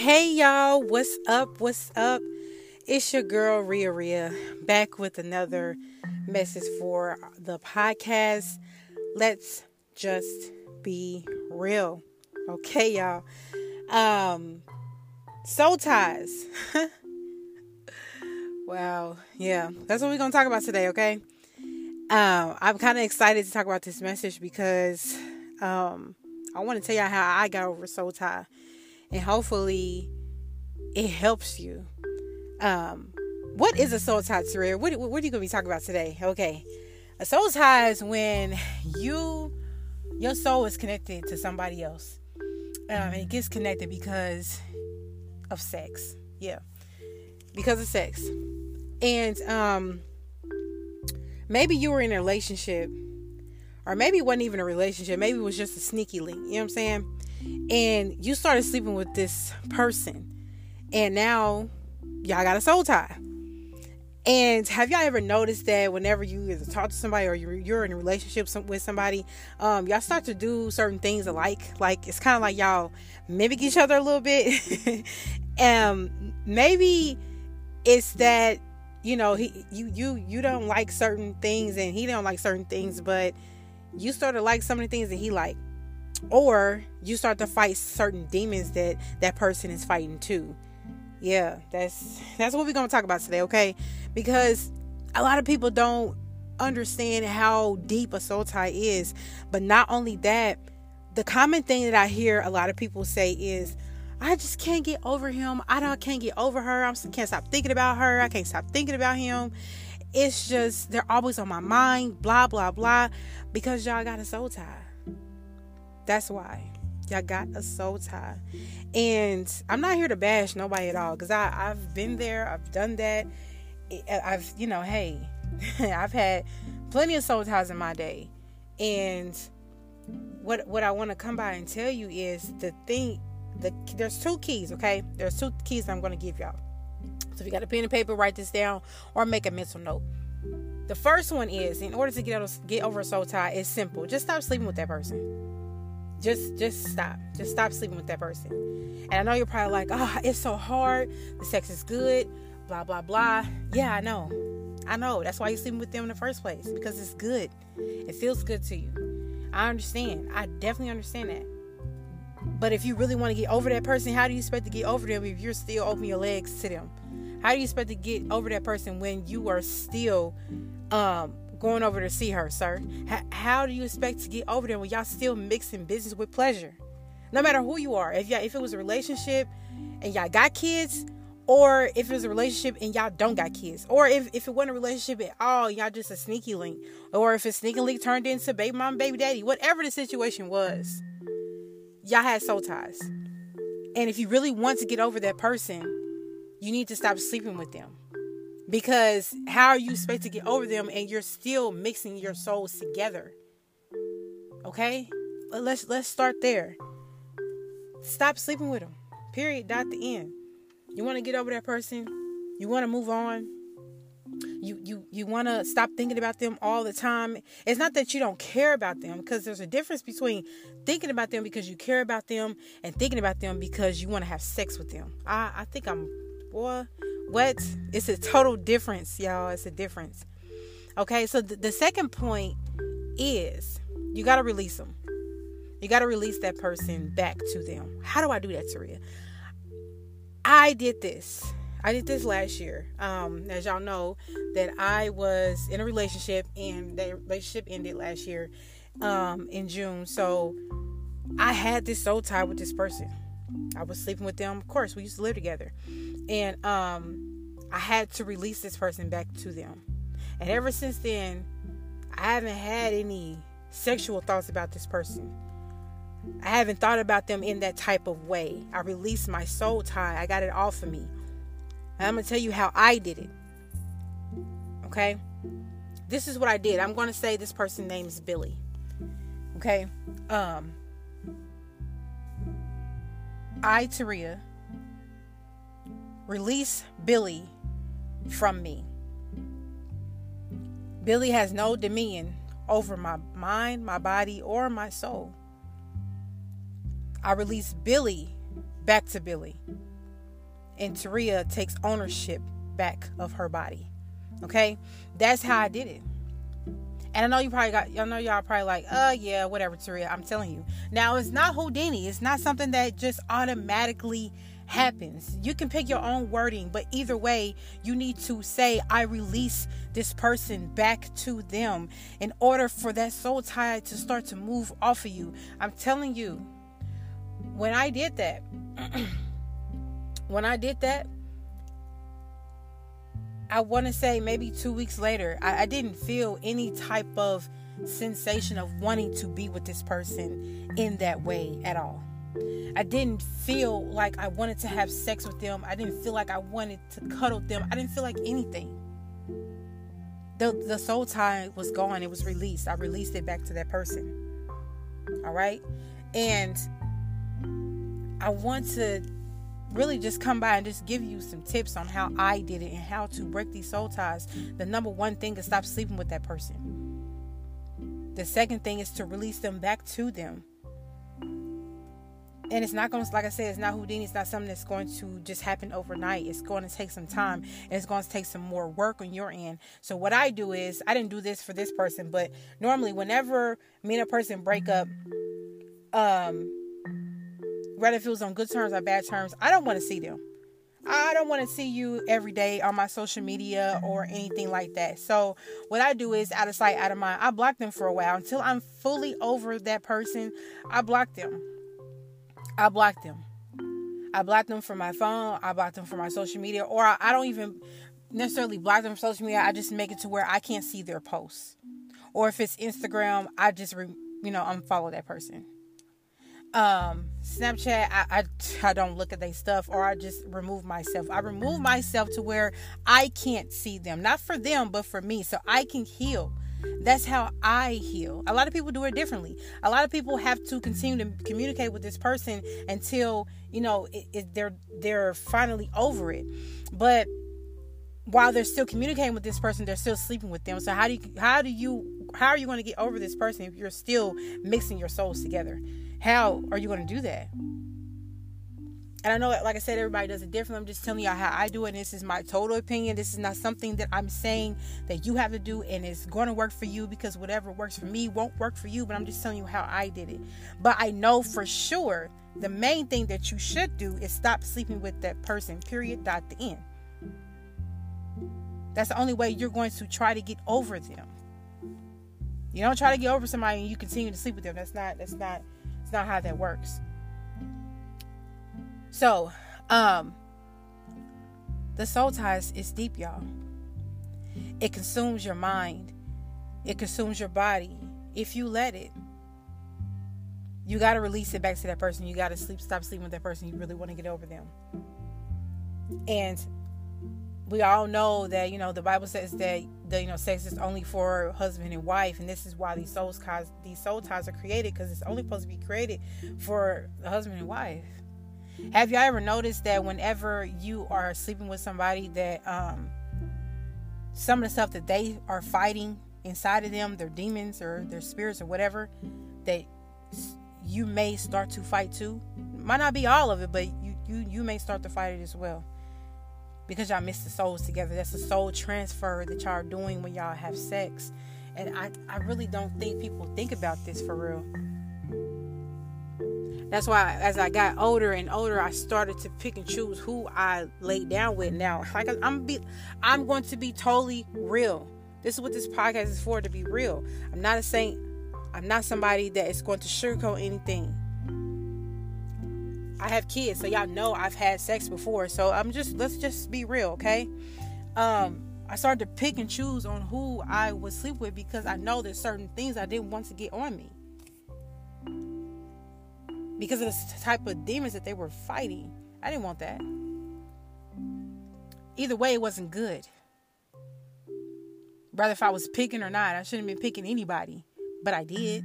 Hey y'all, what's up? What's up? It's your girl Ria Ria back with another message for the podcast. Let's just be real. Okay, y'all. Um soul ties. wow, yeah. That's what we're gonna talk about today, okay? Um, I'm kind of excited to talk about this message because um I want to tell y'all how I got over soul tie and hopefully it helps you. Um, what is a soul tie? What, what, what are you going to be talking about today? Okay. A soul tie is when you, your soul is connected to somebody else. Um, and it gets connected because of sex. Yeah. Because of sex. And um, maybe you were in a relationship, or maybe it wasn't even a relationship. Maybe it was just a sneaky link. You know what I'm saying? And you started sleeping with this person and now y'all got a soul tie. And have y'all ever noticed that whenever you either talk to somebody or you're, you're in a relationship with somebody um, y'all start to do certain things alike? Like it's kind of like y'all mimic each other a little bit. Um maybe it's that you know he you you you don't like certain things and he don't like certain things but you of like some of the things that he like or you start to fight certain demons that that person is fighting too. Yeah that's that's what we're gonna talk about today okay? Because a lot of people don't understand how deep a soul tie is. But not only that the common thing that i hear a lot of people say is i just can't get over him. I don't can't get over her. I can't stop thinking about her. I can't stop thinking about him. It's just they're always on my mind blah blah blah because y'all got a soul tie that's why y'all got a soul tie. And I'm not here to bash nobody at all because I've been there, I've done that. I've, you know, hey, I've had plenty of soul ties in my day. And what what I want to come by and tell you is the thing the there's two keys, okay? There's two keys I'm going to give y'all. So if you got a pen and paper, write this down or make a mental note. The first one is in order to get over, get over a soul tie, it's simple. Just stop sleeping with that person just just stop. Just stop sleeping with that person. And i know you're probably like oh it's so hard. The sex is good. Blah blah blah. Yeah i know. I know. That's why you're sleeping with them in the first place because it's good. It feels good to you. I understand. I definitely understand that. But if you really want to get over that person how do you expect to get over them if you're still opening your legs to them? How do you expect to get over that person when you are still um going over to see her, sir. H- how do you expect to get over there when y'all still mixing business with pleasure? No matter who you are, if y'all, if it was a relationship and y'all got kids, or if it was a relationship and y'all don't got kids, or if, if it wasn't a relationship at all, y'all just a sneaky link, or if a sneaky link turned into baby mom, baby daddy, whatever the situation was, y'all had soul ties. And if you really want to get over that person, you need to stop sleeping with them. Because how are you supposed to get over them and you're still mixing your souls together? Okay? Let's let's start there. Stop sleeping with them. Period. Dot the end. You want to get over that person? You want to move on? You you you want to stop thinking about them all the time? It's not that you don't care about them because there's a difference between thinking about them because you care about them and thinking about them because you want to have sex with them. I I think I'm boy what? It's a total difference, y'all. It's a difference. Okay, so th- the second point is you got to release them. You got to release that person back to them. How do I do that, Saria? I did this. I did this last year. Um, as y'all know, that I was in a relationship and that relationship ended last year um, in June. So I had this soul tie with this person. I was sleeping with them. Of course, we used to live together and um, I had to release this person back to them. And ever since then, I haven't had any sexual thoughts about this person. I haven't thought about them in that type of way. I released my soul tie. I got it off of me. And I'm going to tell you how I did it. Okay? This is what I did. I'm going to say this person's name is Billy. Okay? Um I Taria Release Billy from me. Billy has no dominion over my mind, my body, or my soul. I release Billy back to Billy. and Taria takes ownership back of her body. Okay? That's how I did it. And I know you probably got, I know y'all probably like, uh, yeah, whatever, Taria. I'm telling you. Now, it's not Houdini. It's not something that just automatically happens. You can pick your own wording, but either way, you need to say, I release this person back to them in order for that soul tie to start to move off of you. I'm telling you, when I did that, when I did that, I want to say maybe two weeks later, I, I, didn't feel any type of sensation of wanting to be with this person in that way at all. I didn't feel like I wanted to have sex with them. I didn't feel like I wanted to cuddle them. I didn't feel like anything. The the soul tie was gone. It was released. I released it back to that person. All right? And I want to really just come by and just give you some tips on how I did it and how to break these soul ties. The number one thing is stop sleeping with that person. The second thing is to release them back to them and it's not going to like i said it's not houdini it's not something that's going to just happen overnight it's going to take some time and it's going to take some more work on your end so what i do is i didn't do this for this person but normally whenever me and a person break up um whether if it was on good terms or bad terms i don't want to see them I don't want to see you every day on my social media or anything like that. So, what I do is out of sight, out of mind. I block them for a while until I'm fully over that person. I block them. I block them. I block them from my phone. I block them from my social media, or I, I don't even necessarily block them from social media. I just make it to where I can't see their posts. Or if it's Instagram, I just re, you know unfollow that person. Um, Snapchat, I, I I don't look at their stuff, or I just remove myself. I remove myself to where I can't see them, not for them, but for me, so I can heal. That's how I heal. A lot of people do it differently. A lot of people have to continue to communicate with this person until you know it, it, they're they're finally over it. But while they're still communicating with this person, they're still sleeping with them. So how do you how do you how are you going to get over this person if you're still mixing your souls together? How are you going to do that? And I know, like I said, everybody does it differently. I'm just telling y'all how I do it. And this is my total opinion. This is not something that I'm saying that you have to do and it's going to work for you because whatever works for me won't work for you. But I'm just telling you how I did it. But I know for sure the main thing that you should do is stop sleeping with that person, period, dot, the end. That's the only way you're going to try to get over them. You don't try to get over somebody and you continue to sleep with them. That's not, that's not, it's not how that works. So, um, the soul ties is deep, y'all. It consumes your mind, it consumes your body if you let it. You got to release it back to that person. You got to sleep, stop sleeping with that person. You really want to get over them. And we all know that you know the Bible says that the you know sex is only for husband and wife, and this is why these soul ties these soul ties are created because it's only supposed to be created for the husband and wife. Have y'all ever noticed that whenever you are sleeping with somebody that um some of the stuff that they are fighting inside of them, their demons or their spirits or whatever, that you may start to fight too. Might not be all of it, but you you you may start to fight it as well. Because y'all miss the souls together. That's a soul transfer that y'all are doing when y'all have sex. And I, I really don't think people think about this for real. That's why as I got older and older, I started to pick and choose who I laid down with. Now, like I'm be, I'm going to be totally real. This is what this podcast is for—to be real. I'm not a saint. I'm not somebody that is going to sugarcoat anything. I have kids, so y'all know I've had sex before. So I'm just let's just be real, okay? Um, I started to pick and choose on who I would sleep with because I know there's certain things I didn't want to get on me because of the type of demons that they were fighting. I didn't want that. Either way, it wasn't good. Rather, if I was picking or not, I shouldn't have been picking anybody, but I did.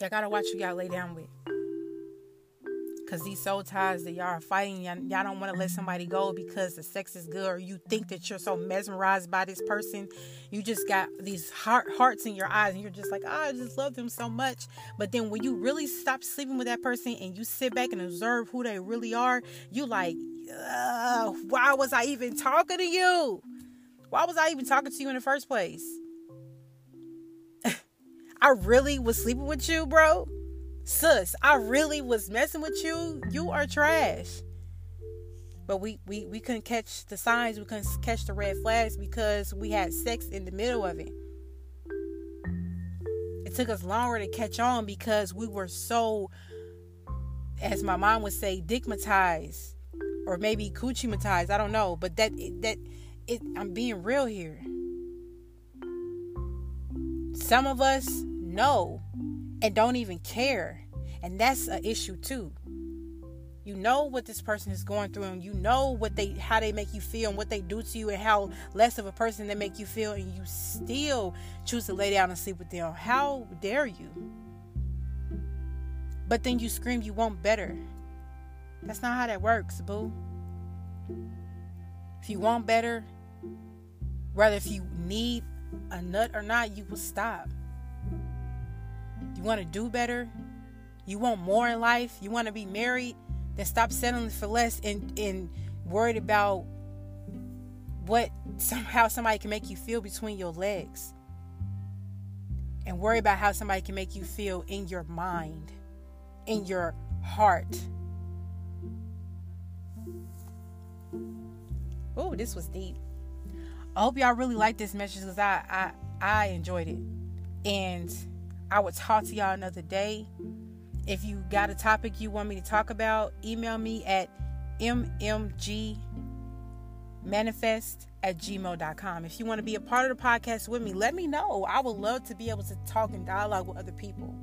Y'all gotta watch who y'all lay down with. Cause these soul ties that y'all are fighting, y'all, y'all don't want to let somebody go because the sex is good, or you think that you're so mesmerized by this person. You just got these heart hearts in your eyes, and you're just like, oh, I just love them so much. But then when you really stop sleeping with that person and you sit back and observe who they really are, you like, why was I even talking to you? Why was I even talking to you in the first place? I really was sleeping with you, bro sis, I really was messing with you. You are trash. But we, we, we couldn't catch the signs, we couldn't catch the red flags because we had sex in the middle of it. It took us longer to catch on because we were so, as my mom would say, dickmatized or maybe coochie I don't know. But that that it I'm being real here. Some of us know and don't even care. And that's an issue too. You know what this person is going through and you know what they how they make you feel and what they do to you and how less of a person they make you feel and you still choose to lay down and sleep with them. How dare you? But then you scream you want better. That's not how that works, boo. If you want better, whether if you need a nut or not, you will stop. Want to do better? You want more in life? You want to be married? Then stop settling for less and, and worried about what somehow somebody can make you feel between your legs. And worry about how somebody can make you feel in your mind, in your heart. Oh, this was deep. I hope y'all really like this message because I, I I enjoyed it. And I will talk to y'all another day. If you got a topic you want me to talk about, email me at mmgmanifest at gmail.com. If you want to be a part of the podcast with me, let me know. I would love to be able to talk and dialogue with other people.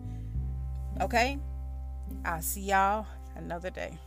Okay? I'll see y'all another day.